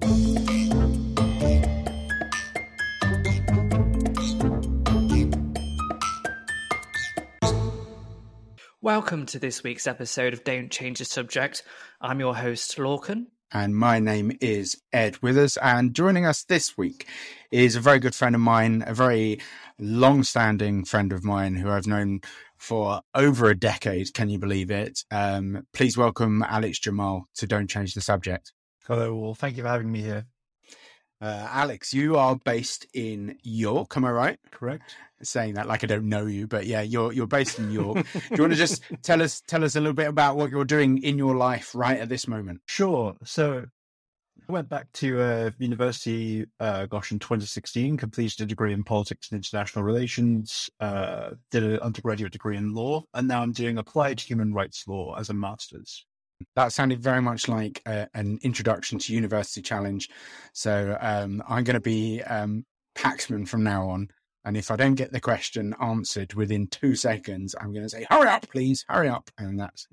Welcome to this week's episode of Don't Change the Subject. I'm your host, Lorcan. And my name is Edd Withers. And joining us this week is a very good friend of mine, a very long standing friend of mine who I've known for over a decade. Can you believe it? Um, please welcome Alex Jamal to Don't Change the Subject. Hello, all. Thank you for having me here. Uh, Alex, you are based in York, am I right? Correct. Saying that like I don't know you, but yeah, you're you're based in York. Do you want to just tell us tell us a little bit about what you're doing in your life right at this moment? Sure. So I went back to uh, university, uh, gosh, in 2016, completed a degree in politics and international relations, uh, did an undergraduate degree in law, and now I'm doing applied human rights law as a master's. That sounded very much like a, an introduction to University Challenge. So um, I'm going to be um, Paxman from now on. And if I don't get the question answered within two seconds, I'm going to say, "Hurry up, please, hurry up!" And that's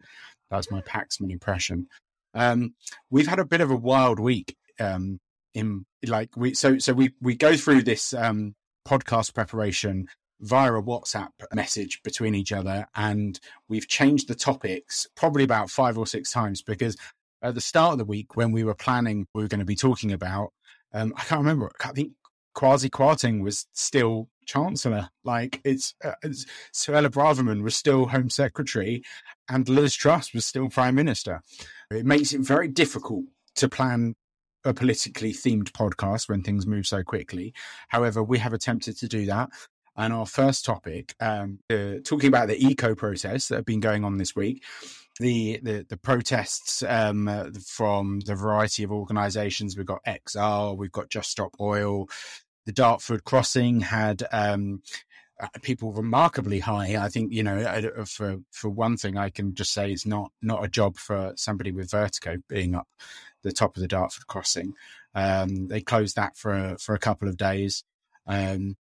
that's my Paxman impression. Um, we've had a bit of a wild week. Um, in like we so so we we go through this um, podcast preparation via a WhatsApp message between each other. And we've changed the topics probably about five or six times because at the start of the week, when we were planning we were going to be talking about, um, I can't remember, I think Kwasi Kwarteng was still Chancellor. Like it's, uh, it's Suella Braverman was still Home Secretary and Liz Truss was still Prime Minister. It makes it very difficult to plan a politically themed podcast when things move so quickly. However, we have attempted to do that. And our first topic, um, uh, talking about the eco protests that have been going on this week, the the, the protests um, uh, from the variety of organisations. We've got XR, we've got Just Stop Oil. The Dartford Crossing had um, uh, people remarkably high. I think you know, uh, for for one thing, I can just say it's not not a job for somebody with vertigo being up the top of the Dartford Crossing. Um, they closed that for for a couple of days. Um,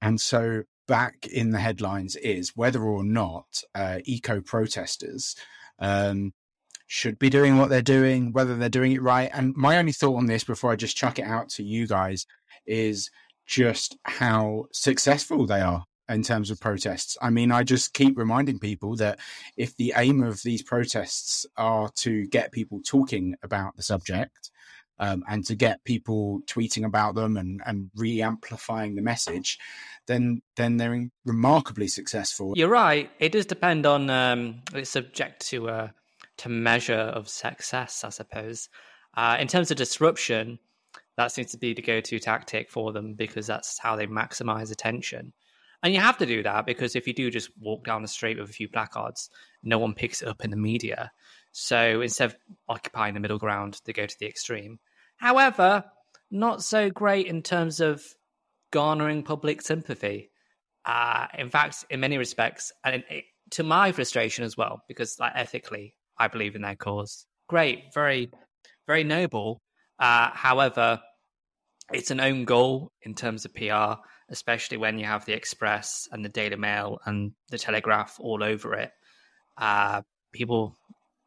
and so back in the headlines is whether or not uh, eco protesters um, should be doing what they're doing, whether they're doing it right. And my only thought on this before I just chuck it out to you guys is just how successful they are in terms of protests. I mean, I just keep reminding people that if the aim of these protests are to get people talking about the subject, um, and to get people tweeting about them and, and re-amplifying the message, then then they're remarkably successful. You're right. It does depend on um, it's subject to a uh, to measure of success, I suppose. Uh, in terms of disruption, that seems to be the go-to tactic for them because that's how they maximize attention. And you have to do that because if you do just walk down the street with a few placards, no one picks it up in the media. So instead of occupying the middle ground, they go to the extreme. However, not so great in terms of garnering public sympathy. Uh, in fact, in many respects, and it, to my frustration as well, because like ethically, I believe in their cause. Great, very, very noble. Uh, however, it's an own goal in terms of PR, especially when you have the Express and the Daily Mail and the Telegraph all over it. Uh, people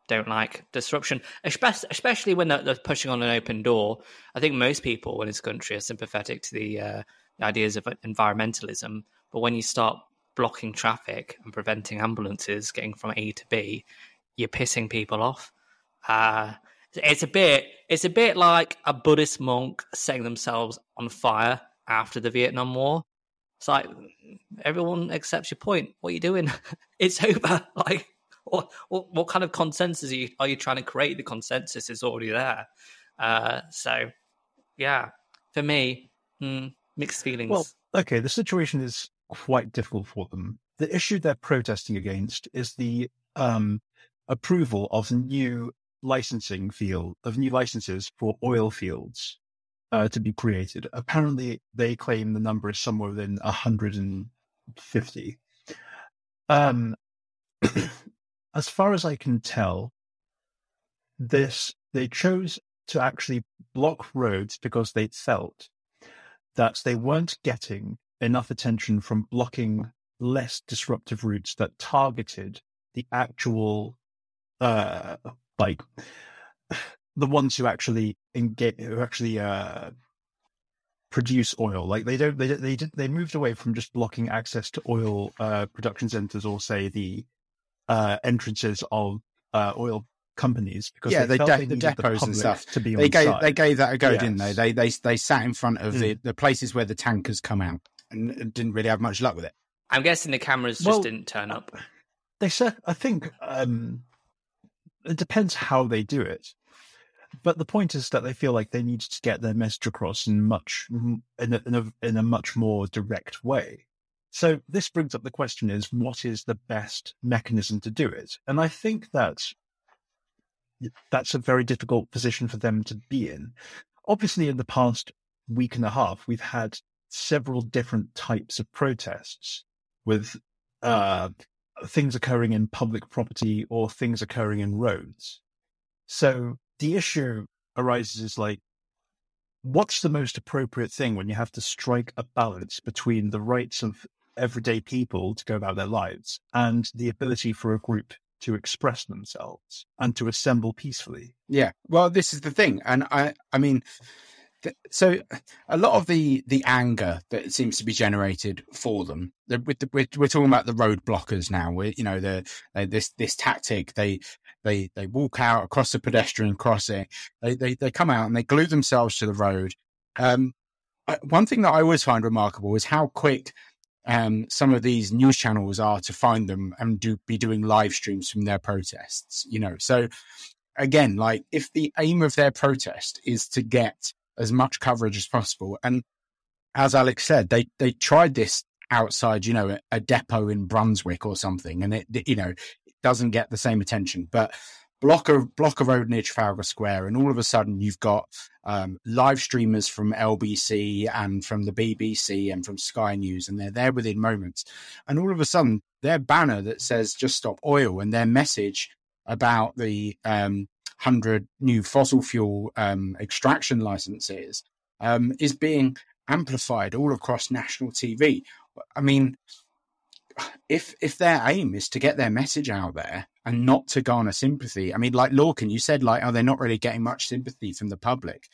don't like disruption, especially when they're, pushing on an open door. I think most people in this country are sympathetic to the, uh, the ideas of environmentalism, but when you start blocking traffic and preventing ambulances getting from A to B, you're pissing people off. Uh, it's a bit, it's a bit like a Buddhist monk setting themselves on fire after the Vietnam War. It's like everyone accepts your point. What are you doing? it's over. Like what, what, what kind of consensus are you, are you trying to create? The consensus is already there. Uh, so, yeah, for me, hmm, mixed feelings. Well, okay, the situation is quite difficult for them. The issue they're protesting against is the um, approval of new licensing field of new licenses for oil fields uh, to be created. Apparently, they claim the number is somewhere within 150. Um, as far as I can tell, this they chose to actually block roads because they felt that they weren't getting enough attention from blocking less disruptive routes that targeted the actual uh like the ones who actually engage, who actually uh, produce oil. Like they don't, they they did, they moved away from just blocking access to oil uh, production centers or say the uh, entrances of uh, oil companies because yeah, they, they, de- the depots the and stuff to be they gave site. they gave that a go, yes. didn't they? They they they sat in front of mm. the, the places where the tankers come out and didn't really have much luck with it. I'm guessing the cameras just well, didn't turn up. They said, I think um, it depends how they do it but the point is that they feel like they need to get their message across in much in a, in a, in a much more direct way. So this brings up the question: is what is the best mechanism to do it? And I think that that's a very difficult position for them to be in. Obviously, in the past week and a half, we've had several different types of protests with uh, things occurring in public property or things occurring in roads. So the issue arises is like, what's the most appropriate thing when you have to strike a balance between the rights of everyday people to go about their lives and the ability for a group to express themselves and to assemble peacefully? Yeah. Well, this is the thing. And I, I mean, so a lot of the the anger that seems to be generated for them with the, we're, we're talking about the road blockers now we you know the this this tactic they they they walk out across the pedestrian crossing they they, they come out and they glue themselves to the road um, one thing that i always find remarkable is how quick um, some of these news channels are to find them and do be doing live streams from their protests you know so again like if the aim of their protest is to get as much coverage as possible. And as Alex said, they they tried this outside, you know, a depot in Brunswick or something, and it, you know, it doesn't get the same attention. But block a block a road near Trafalgar Square, and all of a sudden you've got um, live streamers from LBC and from the BBC and from Sky News, and they're there within moments. And all of a sudden, their banner that says "Just Stop Oil" and their message about the um, 100 new fossil fuel um, extraction licenses um, is being amplified all across national TV. I mean, if if their aim is to get their message out there and not to garner sympathy, I mean, like Lorcan, you said, like, oh, they're not really getting much sympathy from the public.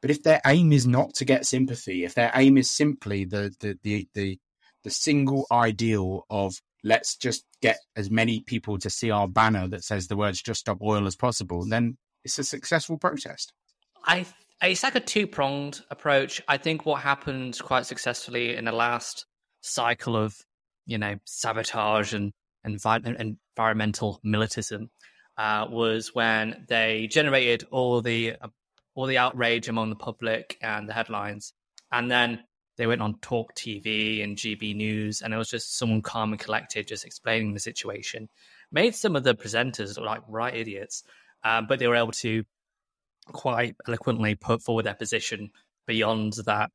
But if their aim is not to get sympathy, if their aim is simply the the the the, the single ideal of let's just get as many people to see our banner that says the words just stop oil as possible, then it's a successful protest. I it's like a two pronged approach. I think what happened quite successfully in the last cycle of you know sabotage and, environmental militism uh, was when they generated all the uh, all the outrage among the public and the headlines, and then they went on Talk TV and GB News, and it was just someone calm and collected, just explaining the situation. Made some of the presenters look like right idiots, um, but they were able to quite eloquently put forward their position beyond that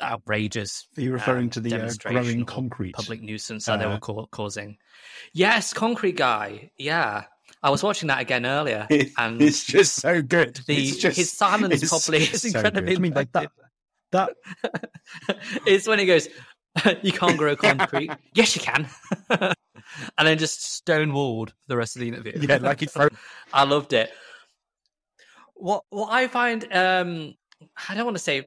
outrageous. Are you referring um, to the uh, growing concrete public nuisance that uh, they were ca- causing? Yes, concrete guy. Yeah, I was watching that again earlier, and it's just so good. The, just, his silence probably is incredibly. I mean, like that that is when he goes, "You can't grow concrete." yes, you can. and then just stonewalled the rest of the interview. Yeah, like he. I loved it. What what I find, um, I don't want to say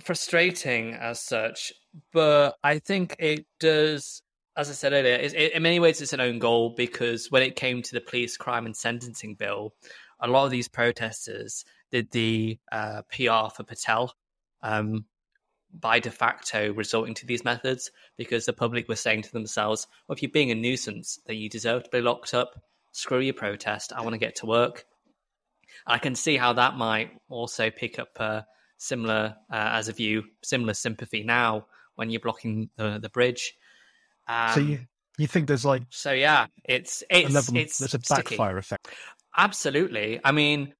frustrating as such, but I think it does. As I said earlier, it, in many ways it's an own goal because when it came to the police crime and sentencing bill, a lot of these protesters did the uh, PR for Patel um, by de facto resorting to these methods because the public was saying to themselves, well, if you're being a nuisance, then you deserve to be locked up. Screw your protest. I want to get to work. I can see how that might also pick up a similar, uh, as a view, similar sympathy now when you're blocking the, the bridge. Um, so you, you think there's like so yeah, it's it's a level, it's there's a backfire sticky. effect. Absolutely. I mean,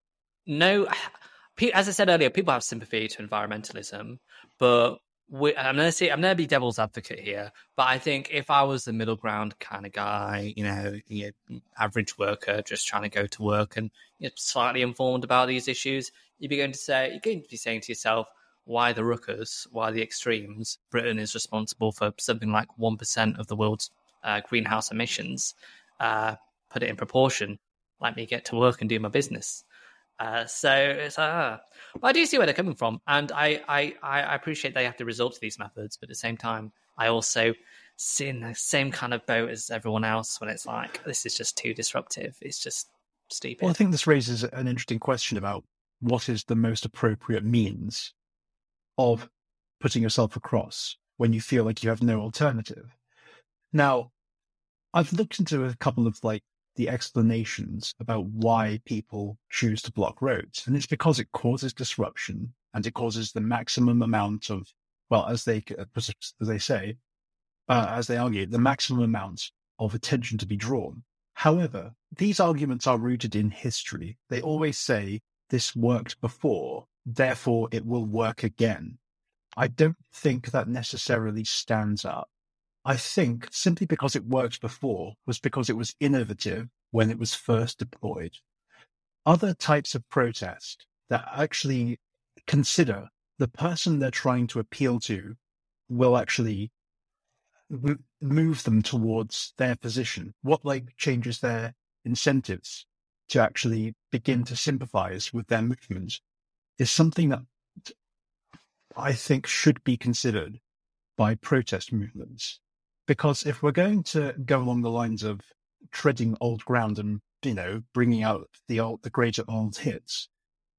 no as I said earlier, people have sympathy to environmentalism, but we, I'm going to say I'm to be devil's advocate here. But I think if I was the middle ground kind of guy, you know, you know average worker just trying to go to work and you know, slightly informed about these issues, you'd be going to say you're going to be saying to yourself, why the ruckers? Why the extremes? Britain is responsible for something like one percent of the world's uh, greenhouse emissions. Uh, put it in proportion. Let me get to work and do my business. Uh, so it's uh, but I do see where they're coming from, and I, I I appreciate they have to resort to these methods, but at the same time, I also sit in the same kind of boat as everyone else when it's like this is just too disruptive. It's just stupid. Well, I think this raises an interesting question about what is the most appropriate means of putting yourself across when you feel like you have no alternative. Now, I've looked into a couple of like the explanations about why people choose to block roads, and it's because it causes disruption and it causes the maximum amount of, well, as they as they say, uh, as they argue, the maximum amount of attention to be drawn. However, these arguments are rooted in history. They always say this worked before, therefore it will work again. I don't think that necessarily stands up. I think simply because it worked before was because it was innovative when it was first deployed. Other types of protest that actually consider the person they're trying to appeal to will actually move them towards their position. What like changes their incentives to actually begin to sympathize with their movements is something that I think should be considered by protest movements. Because if we're going to go along the lines of treading old ground and, you know, bringing out the old, the greater old hits,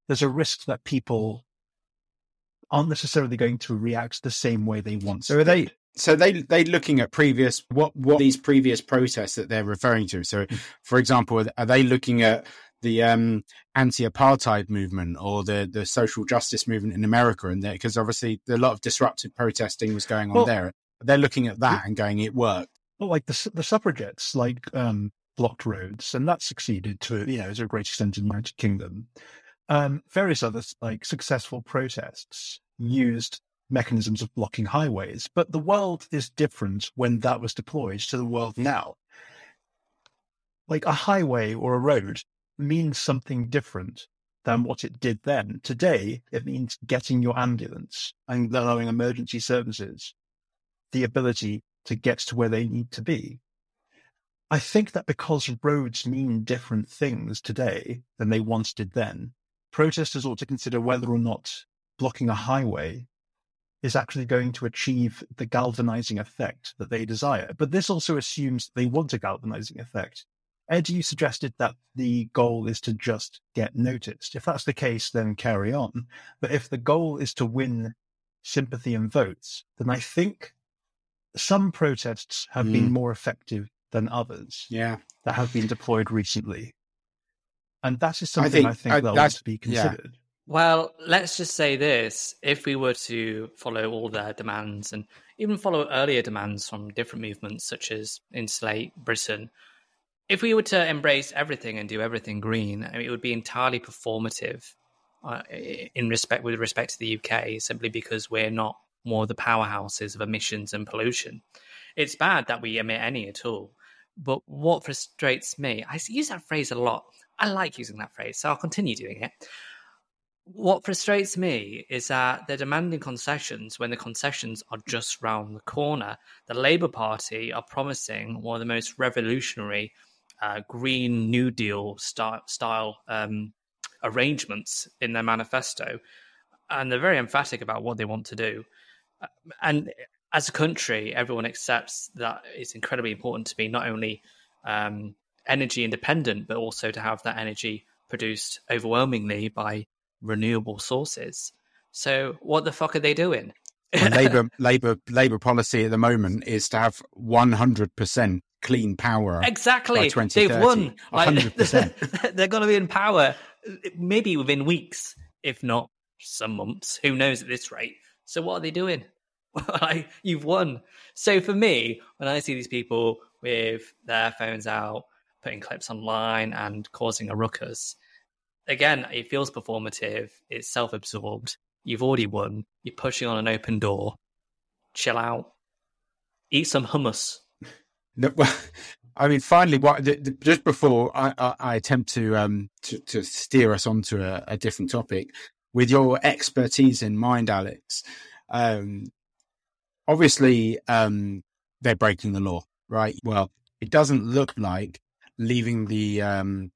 there's a risk that people aren't necessarily going to react the same way they want. So are they, so they they looking at previous what what these previous protests that they're referring to. So, hmm. for example, are they looking at the um, anti-apartheid movement or the the social justice movement in America? And because obviously a lot of disruptive protesting was going on well, there. They're looking at that and going, it worked. Well, like the the suffragettes, like um, blocked roads, and that succeeded to you know to a great extent in the United Kingdom. Um, various other like successful protests used mechanisms of blocking highways. But the world is different when that was deployed to the world now. Like a highway or a road means something different than what it did then. Today, it means getting your ambulance and allowing emergency services the ability to get to where they need to be. I think that because roads mean different things today than they once did then, protesters ought to consider whether or not blocking a highway is actually going to achieve the galvanizing effect that they desire. But this also assumes they want a galvanizing effect. Edd, you suggested that the goal is to just get noticed. If that's the case, then carry on. But if the goal is to win sympathy and votes, then I think some protests have mm. been more effective than others. Yeah. That have been deployed recently. And that is something I think, I think I, that ought to be considered. Yeah. Well, let's just say this. If we were to follow all their demands and even follow earlier demands from different movements, such as Insulate Britain, if we were to embrace everything and do everything green, I mean, it would be entirely performative uh, in respect with respect to the UK, simply because we're not more the powerhouses of emissions and pollution. It's bad that we emit any at all. But what frustrates me, I use that phrase a lot. I like using that phrase, so I'll continue doing it what frustrates me is that they're demanding concessions when the concessions are just round the corner. The Labour Party are promising one of the most revolutionary uh, Green New Deal style, style um, arrangements in their manifesto, and they're very emphatic about what they want to do. Uh, and as a country, everyone accepts that it's incredibly important to be not only um, energy independent, but also to have that energy produced overwhelmingly by renewable sources. So what the fuck are they doing? well, Labour Labour Labour policy at the moment is to have one hundred percent clean power. Exactly, they've won. Like, they're going to be in power maybe within weeks, if not some months. Who knows at this rate? So what are they doing? like, you've won. So for me, when I see these people with their phones out, putting clips online and causing a ruckus, again, it feels performative. It's self absorbed. You've already won. You're pushing on an open door. Chill out. Eat some hummus. I mean, finally, what the, the, just before I, I, I attempt to, um, to, to steer us onto a, a different topic, with your expertise in mind, Alex, um, obviously um, they're breaking the law, right? Well, it doesn't look like leaving the um,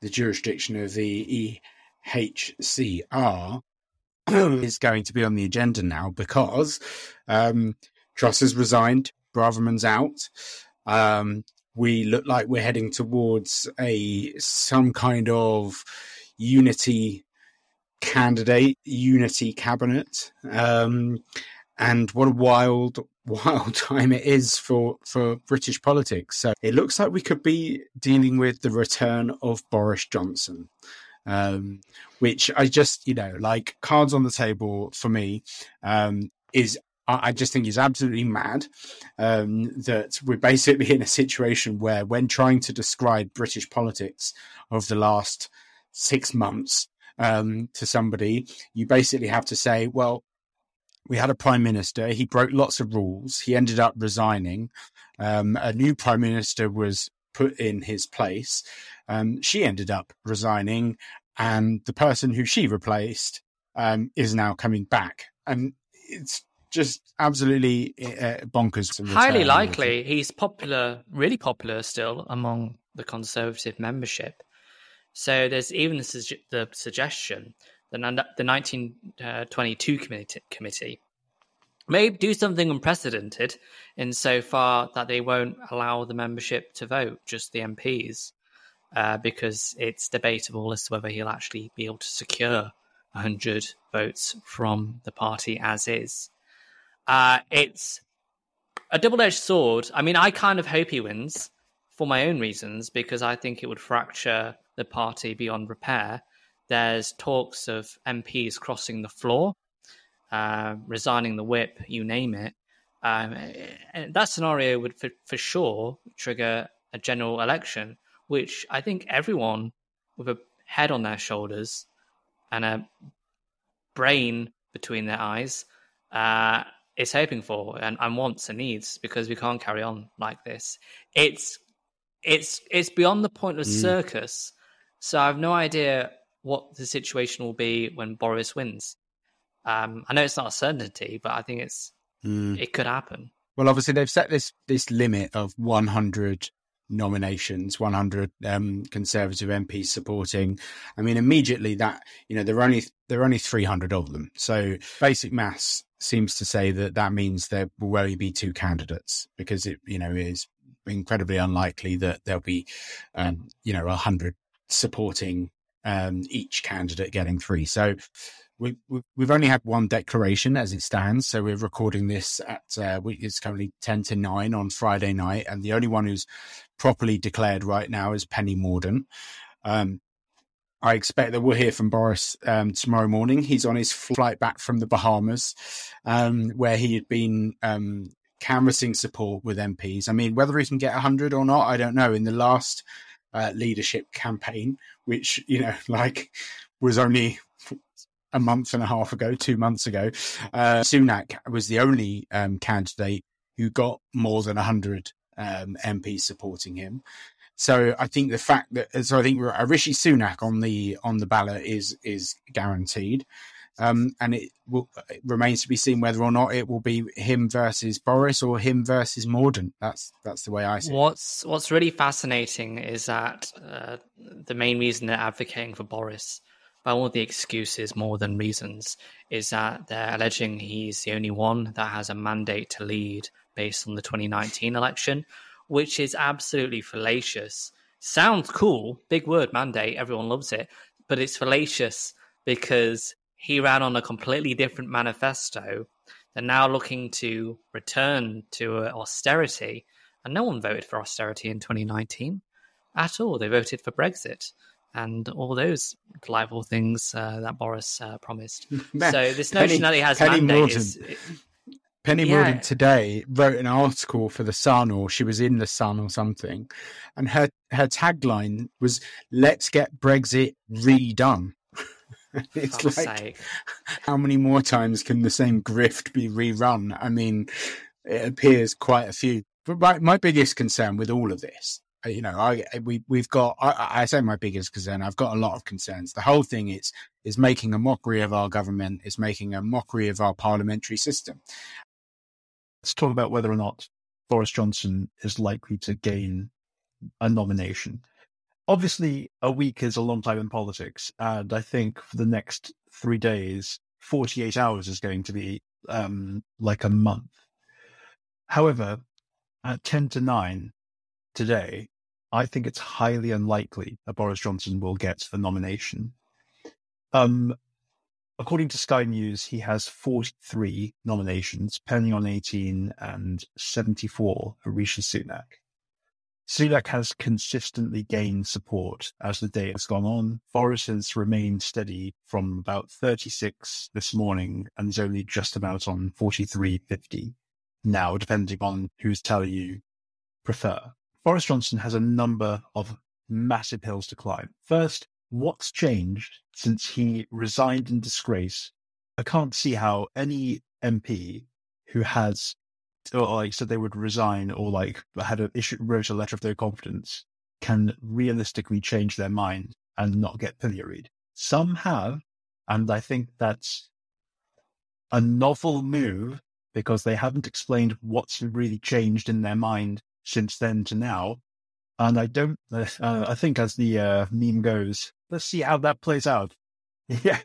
the jurisdiction of the UNHCR is going to be on the agenda now because um, Truss has resigned, Braverman's out. Um, we look like we're heading towards a some kind of unity candidate, unity cabinet. Um, and what a wild, wild time it is for, for British politics. So it looks like we could be dealing with the return of Boris Johnson. Um, which I just, you know, like cards on the table for me, um, is I just think is absolutely mad um, that we're basically in a situation where, when trying to describe British politics of the last six months um, to somebody, you basically have to say, well, we had a prime minister. He broke lots of rules. He ended up resigning. Um, a new prime minister was put in his place. Um, she ended up resigning, and the person who she replaced um, is now coming back. And it's just absolutely uh, bonkers. Highly likely, he's popular, really popular still among the conservative membership. So there's even the, the suggestion that the 1922 uh, committee, committee may do something unprecedented in so far that they won't allow the membership to vote, just the MPs, uh, because it's debatable as to whether he'll actually be able to secure 100 votes from the party as is. Uh, it's a double edged sword. I mean, I kind of hope he wins for my own reasons because I think it would fracture the party beyond repair. There's talks of MPs crossing the floor, uh, resigning the whip, you name it. Um, that scenario would, for, for sure, trigger a general election, which I think everyone with a head on their shoulders and a brain between their eyes uh, is hoping for and, and wants and needs because we can't carry on like this. It's it's it's beyond the point of mm. circus. So I have no idea what the situation will be when Boris wins. Um, I know it's not a certainty, but I think it's mm. it could happen. Well, obviously they've set this this limit of 100 nominations, 100 um, Conservative MPs supporting. I mean, immediately that you know there are only there are only 300 of them. So basic maths seems to say that that means there will only be two candidates because it you know is incredibly unlikely that there'll be um, you know a 100 supporting um, each candidate getting three. So we, we've only had one declaration as it stands. So we're recording this at, uh, it's currently 10 to 9 on Friday night. And the only one who's properly declared right now is Penny Mordaunt. Um, I expect that we'll hear from Boris um, tomorrow morning. He's on his flight back from the Bahamas, um, where he had been um, canvassing support with MPs. I mean, whether he can get 100 or not, I don't know. In the last uh, leadership campaign, which, you know, like was only a month and a half ago, two months ago, uh, Sunak was the only um, candidate who got more than 100 um, MPs supporting him. So I think the fact that so I think Rishi Sunak on the on the ballot is is guaranteed, um, and it, will, it remains to be seen whether or not it will be him versus Boris or him versus Mordaunt. That's that's the way I see. What's it. What's really fascinating is that uh, the main reason they're advocating for Boris by all the excuses more than reasons, is that they're alleging he's the only one that has a mandate to lead based on the 2019 election, which is absolutely fallacious. Sounds cool, big word mandate, everyone loves it, but it's fallacious because he ran on a completely different manifesto. They're now looking to return to austerity, and no one voted for austerity in 2019 at all. They voted for Brexit and all those delightful things uh, that Boris uh, promised. So this notion Penny, that he has Penny mandate is. Penny yeah. Mordaunt today wrote an article for the Sun, or she was in the Sun or something, and her her tagline was "Let's get Brexit redone." it's like, sake. how many more times can the same grift be rerun? I mean, it appears quite a few. But my, my biggest concern with all of this uh, you know, I uh, we we've got. I, I, say my biggest concern. I've got a lot of concerns. The whole thing is is making a mockery of our government. Is making a mockery of our parliamentary system. Let's talk about whether or not Boris Johnson is likely to gain a nomination. obviously, a week is a long time in politics, and I think for the next three days, 48 hours is going to be um, like a month. However, at 10 to 9 today, I think it's highly unlikely that Boris Johnson will get the nomination. Um, according to Sky News, he has 43 nominations, Penny on 18 and 74 for Rishi Sunak. Sunak has consistently gained support as the day has gone on. Boris has remained steady from about 36 this morning and is only just about on 43.50 now, depending on whose tally you prefer. Boris Johnson has a number of massive hills to climb. First, what's changed since he resigned in disgrace? I can't see how any MP who has or like said they would resign or like had a issue wrote a letter of no confidence can realistically change their mind and not get pilloried. Some have, and I think that's a novel move because they haven't explained what's really changed in their mind since then to now. And I don't, uh, I think as the uh, meme goes, let's see how that plays out. yeah.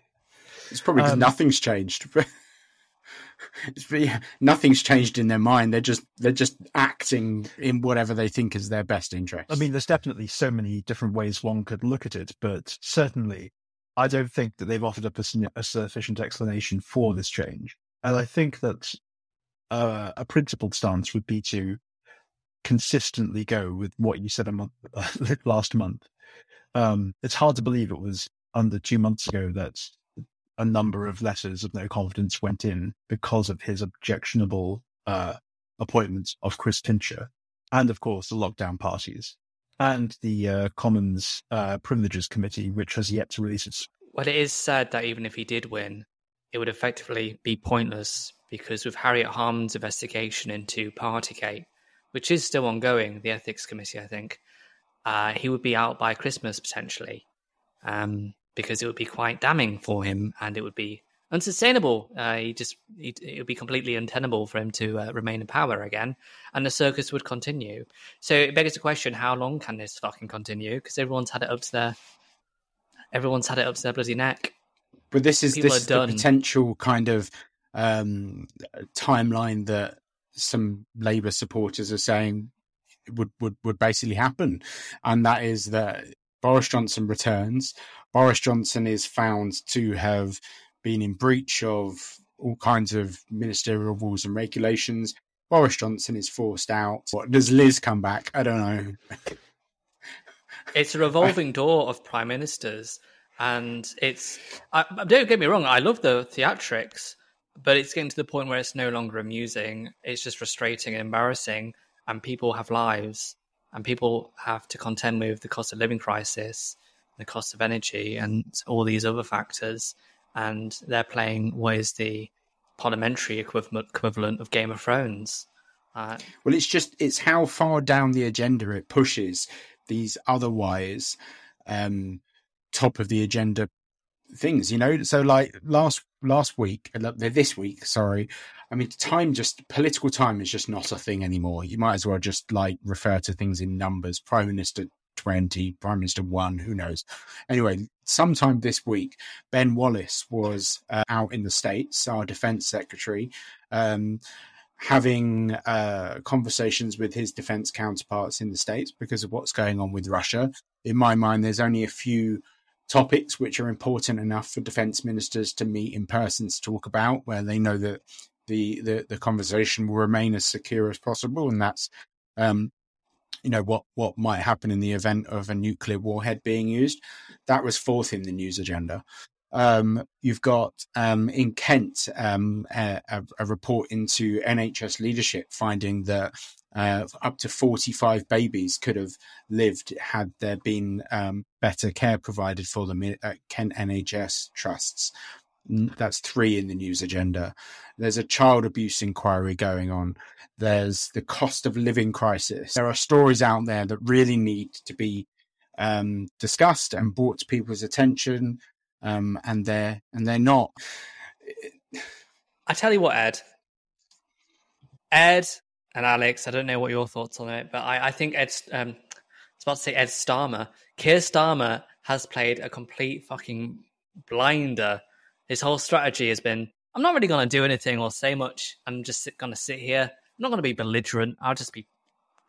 It's probably because um, nothing's changed. yeah, nothing's changed in their mind. They're just they're just acting in whatever they think is their best interest. I mean, there's definitely so many different ways one could look at it, but certainly, I don't think that they've offered up a, a sufficient explanation for this change. And I think that uh, a principled stance would be to consistently go with what you said a month last month. Um, it's hard to believe it was under two months ago that a number of letters of no confidence went in because of his objectionable uh, appointment of Chris Pincher, and of course the lockdown parties, and the uh, Commons uh, Privileges Committee, which has yet to release its. Well, it is said that even if he did win, it would effectively be pointless because with Harriet Harman's investigation into Partygate, which is still ongoing, the Ethics Committee, I think, uh, he would be out by Christmas potentially. Um, because it would be quite damning for him and it would be unsustainable. Uh, he just he, it would be completely untenable for him to uh, remain in power again, and the circus would continue. So it begs the question: How long can this fucking continue? Because everyone's had it up to their everyone's had it up to their bloody neck. But this is People this is the potential kind of um, timeline that some Labour supporters are saying would, would would basically happen, and that is that Boris Johnson returns. Boris Johnson is found to have been in breach of all kinds of ministerial rules and regulations. Boris Johnson is forced out. What does Liz come back? I don't know. it's a revolving door of prime ministers, and it's. I, don't get me wrong. I love the theatrics, but it's getting to the point where it's no longer amusing. It's just frustrating and embarrassing, and people have lives and people have to contend with the cost of living crisis, the cost of energy, and all these other factors. And they're playing what is the parliamentary equivalent equivalent of Game of Thrones. Uh, well, it's just it's how far down the agenda it pushes these otherwise um, top of the agenda things. You know, so like last last week, uh, this week, sorry, I mean, time just political time is just not a thing anymore. You might as well just like refer to things in numbers. Prime Minister 20, Prime Minister 1, who knows. Anyway, sometime this week, Ben Wallace was uh, out in the States, our defense secretary, um, having uh, conversations with his defense counterparts in the States because of what's going on with Russia. In my mind, there's only a few topics which are important enough for defense ministers to meet in person to talk about, where they know that the, the, the conversation will remain as secure as possible, and that's um, you know what what might happen in the event of a nuclear warhead being used. That was fourth in the news agenda. Um, you've got um, in Kent um, a, a, report into NHS leadership finding that uh, up to 45 babies could have lived had there been um, better care provided for them at Kent NHS trusts. That's three in the news agenda. There's a child abuse inquiry going on. There's the cost of living crisis. There are stories out there that really need to be um, discussed and brought to people's attention, um, and they're and they're not. I tell you what, Edd, Edd and Alex. I don't know what your thoughts on it, but I, I think Ed. Um, I was about to say Ed Starmer Keir Starmer has played a complete fucking blinder. His whole strategy has been I'm not really going to do anything or say much. I'm just going to sit here. I'm not going to be belligerent. I'll just be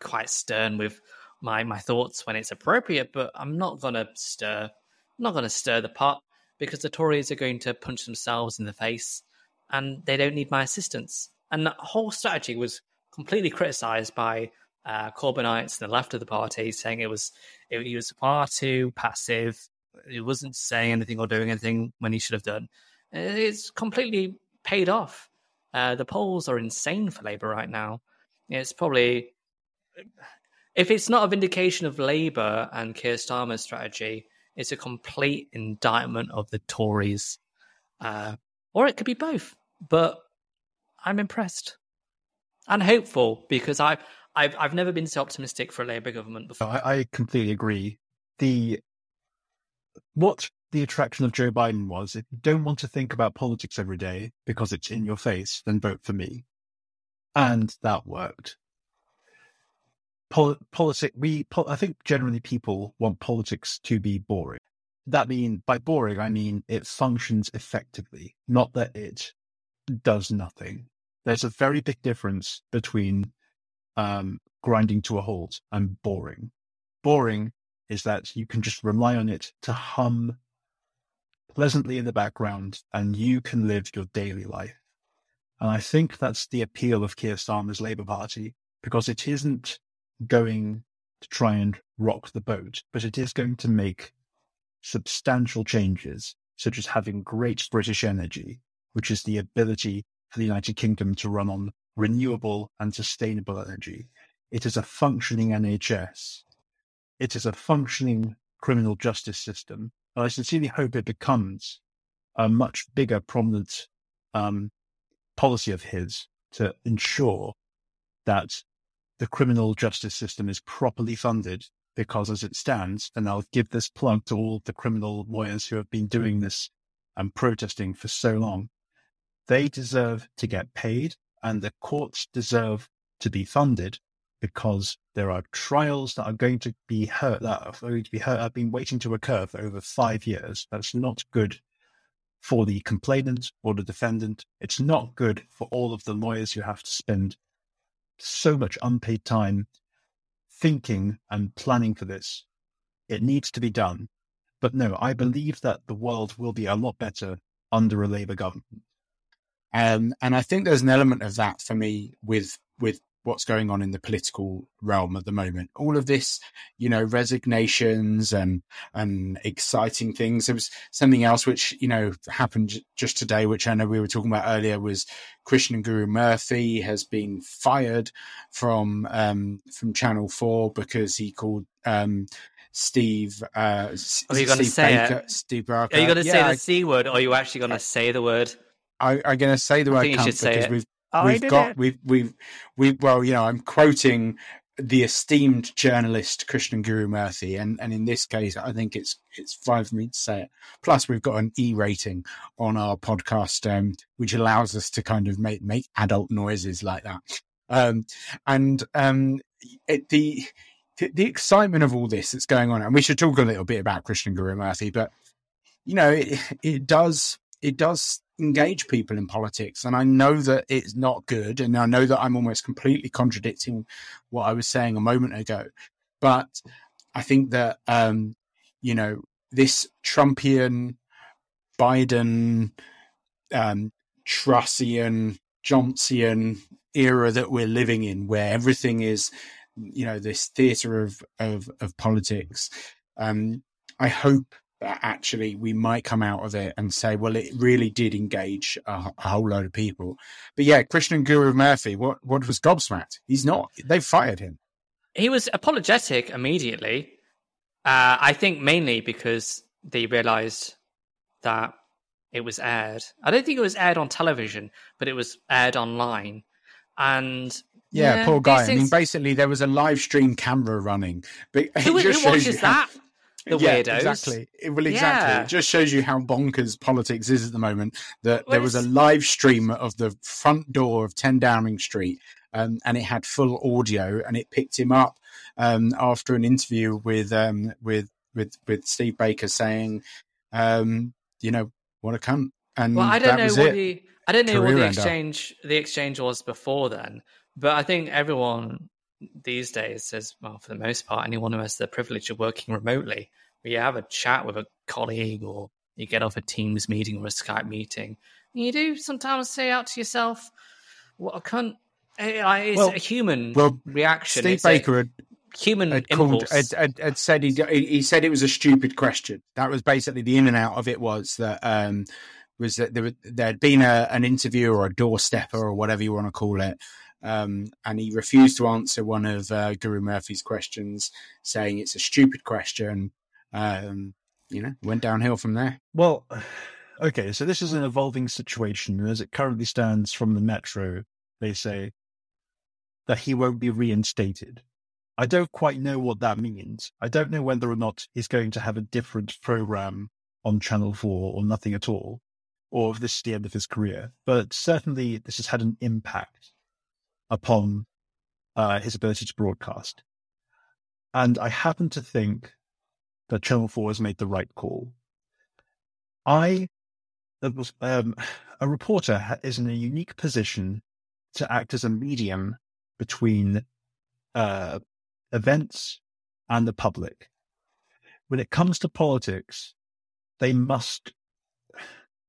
quite stern with my, my thoughts when it's appropriate, but I'm not going to stir. I'm not going to stir the pot because the Tories are going to punch themselves in the face and they don't need my assistance. And that whole strategy was completely criticised by uh, Corbynites and the left of the party, saying it was it, he was far too passive. He wasn't saying anything or doing anything when he should have done. It's completely paid off. Uh, the polls are insane for Labour right now. It's probably if it's not a vindication of Labour and Keir Starmer's strategy, it's a complete indictment of the Tories, uh, or it could be both. But I'm impressed and hopeful because I I've I've never been so optimistic for a Labour government before. I, I completely agree. The what the attraction of Joe Biden was, if you don't want to think about politics every day because it's in your face, then vote for me. And that worked. Pol- politics, we, I think generally people want politics to be boring. That mean by boring, I mean it functions effectively, not that it does nothing. There's a very big difference between um, grinding to a halt and boring. Boring is that you can just rely on it to hum pleasantly in the background and you can live your daily life. And I think that's the appeal of Keir Starmer's Labour Party because it isn't going to try and rock the boat, but it is going to make substantial changes, such as having great British energy, which is the ability for the United Kingdom to run on renewable and sustainable energy. It is a functioning NHS. It is a functioning criminal justice system. And I sincerely hope it becomes a much bigger, prominent um, policy of his to ensure that the criminal justice system is properly funded because as it stands, and I'll give this plug to all the criminal lawyers who have been doing this and protesting for so long, they deserve to get paid and the courts deserve to be funded because there are trials that are going to be hurt that are going to be hurt have been waiting to occur for over five years. That's not good for the complainant or the defendant. It's not good for all of the lawyers who have to spend so much unpaid time thinking and planning for this. It needs to be done. But no, I believe that the world will be a lot better under a Labour government. Um, and I think there's an element of that for me with with what's going on in the political realm at the moment. All of this, you know, resignations and and exciting things. There was something else which you know happened just today, which I know we were talking about earlier. Was Krishnan Guru-Murthy has been fired from um, from Channel Four because he called. Um, Steve, uh, are you going to say Baker, it? Steve Baker. Are you going to yeah, say the I, c word, or are you actually going to say the word? I, am going to say the I word think you should say because it. We've Oh, we've got we've we've we well you know I'm quoting the esteemed journalist Krishnan Guru-Murthy and and in this case I think it's it's fine for me to say it. Plus we've got an E rating on our podcast um, which allows us to kind of make make adult noises like that. Um, and um, it, the the excitement of all this that's going on, and we should talk a little bit about Krishnan Guru-Murthy, but you know it, it does it does engage people in politics. And I know that it's not good. And I know that I'm almost completely contradicting what I was saying a moment ago. But I think that, um, you know, this Trumpian, Biden, um, Trussian, Johnsonian era that we're living in, where everything is, you know, this theatre of, of, of politics. Um, I hope that actually we might come out of it and say, well, it really did engage a, a whole load of people. But yeah, Krishnan Guru-Murthy, what what was gobsmacked? He's not. They fired him. He was apologetic immediately. Uh, I think mainly because they realised that it was aired. I don't think it was aired on television, but it was aired online. And yeah, yeah poor guy. things... I mean, basically, there was a live stream camera running. But who, who watches that? The yeah, weirdos. Exactly. Well, exactly. Yeah. It just shows you how bonkers politics is at the moment. That Well, there was a live stream of the front door of 10 Downing Street, um, and it had full audio, and it picked him up um, after an interview with um, with with with Steve Baker saying, um, you know, what a cunt. And well, I don't know what it. the I don't know Career what the exchange the exchange was before then, but I think everyone these days says, well, for the most part, anyone who has the privilege of working remotely, where you have a chat with a colleague or you get off a Teams meeting or a Skype meeting, you do sometimes say out to yourself, "What a cunt." It's Well- a human well, reaction. Steve It's Baker had, human had, called, had, had, had said he, he said it was a stupid question. That was basically the in and out of it was that um, was that there there had been a, an interview or a doorstepper or whatever you want to call it, um, and he refused to answer one of uh, Guru-Murthy's questions, saying it's a stupid question. Um, you know, went downhill from there. Well, okay, so this is an evolving situation. As it currently stands from the Metro, they say that he won't be reinstated. I don't quite know what that means. I don't know whether or not he's going to have a different program on Channel 4 or nothing at all, or if this is the end of his career. But certainly this has had an impact upon uh, his ability to broadcast. And I happen to think that Channel 4 has made the right call. I, that was, um, a reporter is in a unique position to act as a medium between uh, events and the public. When it comes to politics, they must,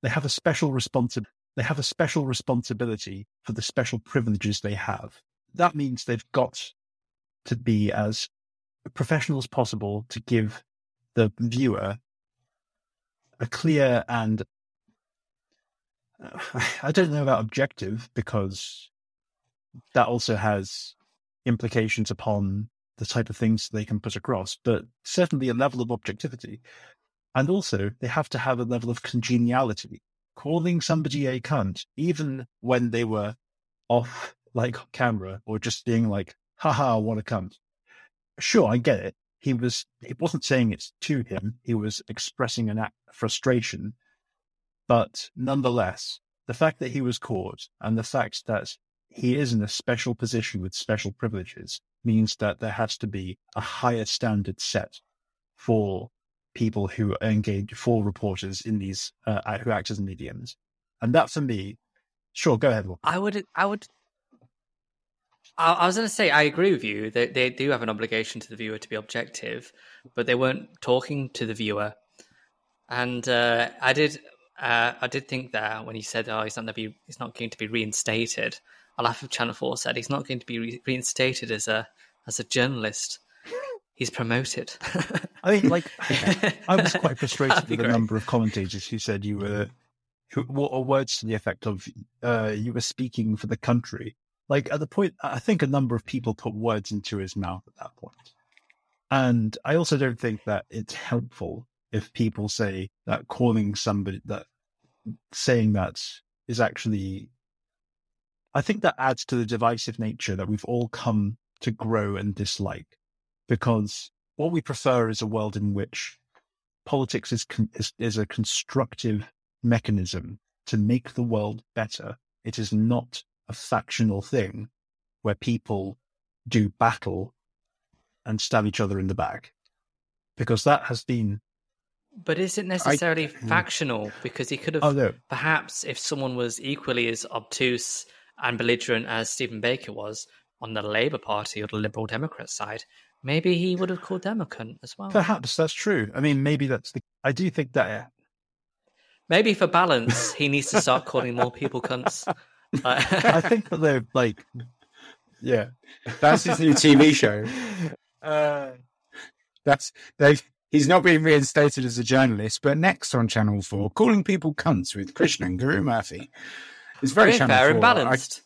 they have a special responsi- they have a special responsibility for the special privileges they have. That means they've got to be as professional as possible to give the viewer a clear and I don't know about objective because that also has implications upon the type of things they can put across, but certainly a level of objectivity. And also, they have to have a level of congeniality. Calling somebody a cunt, even when they were off like camera or just being like, haha, what a cunt. Sure, I get it. He was, he wasn't saying it to him. He was expressing an act frustration. But nonetheless, the fact that he was caught and the fact that he is in a special position with special privileges means that there has to be a higher standard set for people who engage, for reporters in these, uh, who act as mediums. And that for me, sure, go ahead. I would, I would. I, was going to say, I agree with you. They they do have an obligation to the viewer to be objective, but they weren't talking to the viewer. And uh, I did, uh, I did think that when he said, "Oh, he's not going to be, he's not going to be reinstated." I laugh if Channel Four said he's not going to be re- reinstated as a as a journalist. He's promoted. I mean, like, I was quite frustrated with a great. number of commentators who said you were, who, what are words to the effect of, uh, you were speaking for the country. Like at the point, I think a number of people put words into his mouth at that point. And I also don't think that it's helpful if people say that calling somebody that saying that is actually, I think that adds to the divisive nature that we've all come to grow and dislike because what we prefer is a world in which politics is, con- is, is a constructive mechanism to make the world better. It is not a factional thing where people do battle and stab each other in the back because that has been, but is it necessarily mm. factional? Because he could have oh no, perhaps if someone was equally as obtuse and belligerent as Stephen Baker was on the Labour Party or the Liberal Democrat side, maybe he would have called them a cunt as well. perhaps that's true. I mean, maybe that's the, I do think that Maybe for balance, he needs to start calling more people cunts. I think that they're like, yeah, That's his new TV show. Uh, that's they. He's not being reinstated as a journalist, but next on Channel Four, calling people cunts with Krishnan Guru-Murthy. It's very, Channel fair and 4. I- balanced.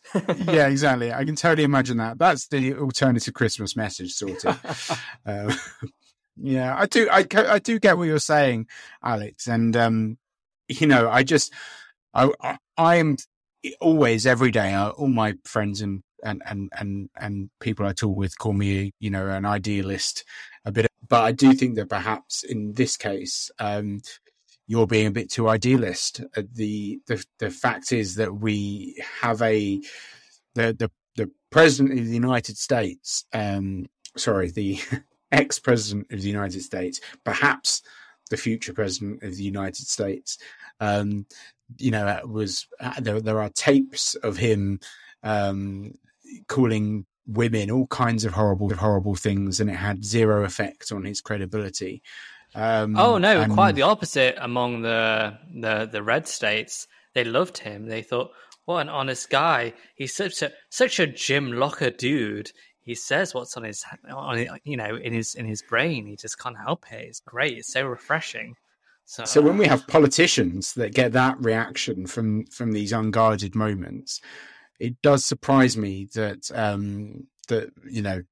yeah, exactly. I can totally imagine that. That's the alternative Christmas message, sort of. uh, yeah, I do. I I do get what you're saying, Alex, and um, you know, I just, I, I, I am always every day. Uh, all my friends and and and and and people I talk with call me, you know, an idealist a bit, but I do think that perhaps in this case, um, you're being a bit too idealist. Uh, The the the fact is that we have a the the the president of the United States. Um, sorry, the ex president of the United States, perhaps the future president of the United States. Um, you know, was uh, there, there are tapes of him um, calling women all kinds of horrible, horrible things, and it had zero effect on his credibility. Um, oh no, and... quite the opposite among the, the the red states. They loved him. They thought, what an honest guy. He's such a such a Jim Locker dude. He says what's on his on you know in his in his brain. He just can't help it. It's great. It's so refreshing. So, so when we have politicians that get that reaction from from these unguarded moments, it does surprise me that um, that you know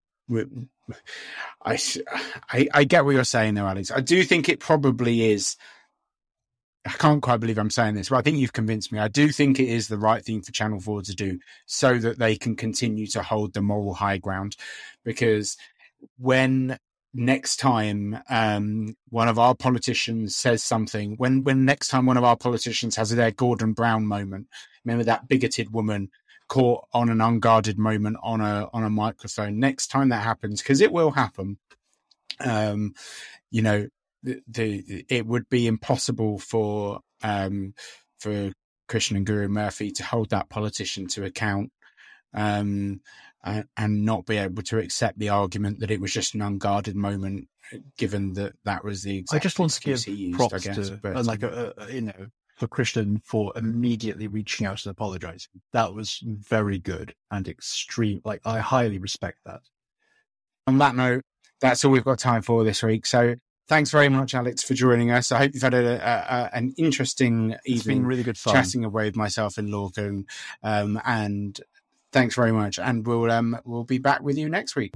I, I, I get what you're saying though, Alex. I do think it probably is. I can't quite believe I'm saying this, but I think you've convinced me. I do think it is the right thing for Channel 4 to do so that they can continue to hold the moral high ground. Because when next time um, one of our politicians says something, when when next time one of our politicians has their Gordon Brown moment, remember that bigoted woman caught on an unguarded moment on a on a microphone. Next time that happens, because it will happen, um, you know, the, the, it would be impossible for um, for Krishnan Guru-Murthy to hold that politician to account. Um, and, and not be able to accept the argument that it was just an unguarded moment, given that that was the. exact I just want to give used, props guess, to, but, like a, a, you know, for Krishnan for immediately reaching out and apologizing. That was very good and extreme. Like, I highly respect that. On that note, that's all we've got time for this week. So thanks very much, Alex, for joining us. I hope you've had a, a, a, an interesting it's evening. Been really good fun. Chatting away with myself and Lorcan. Um, and thanks very much. And we'll, um, we'll be back with you next week.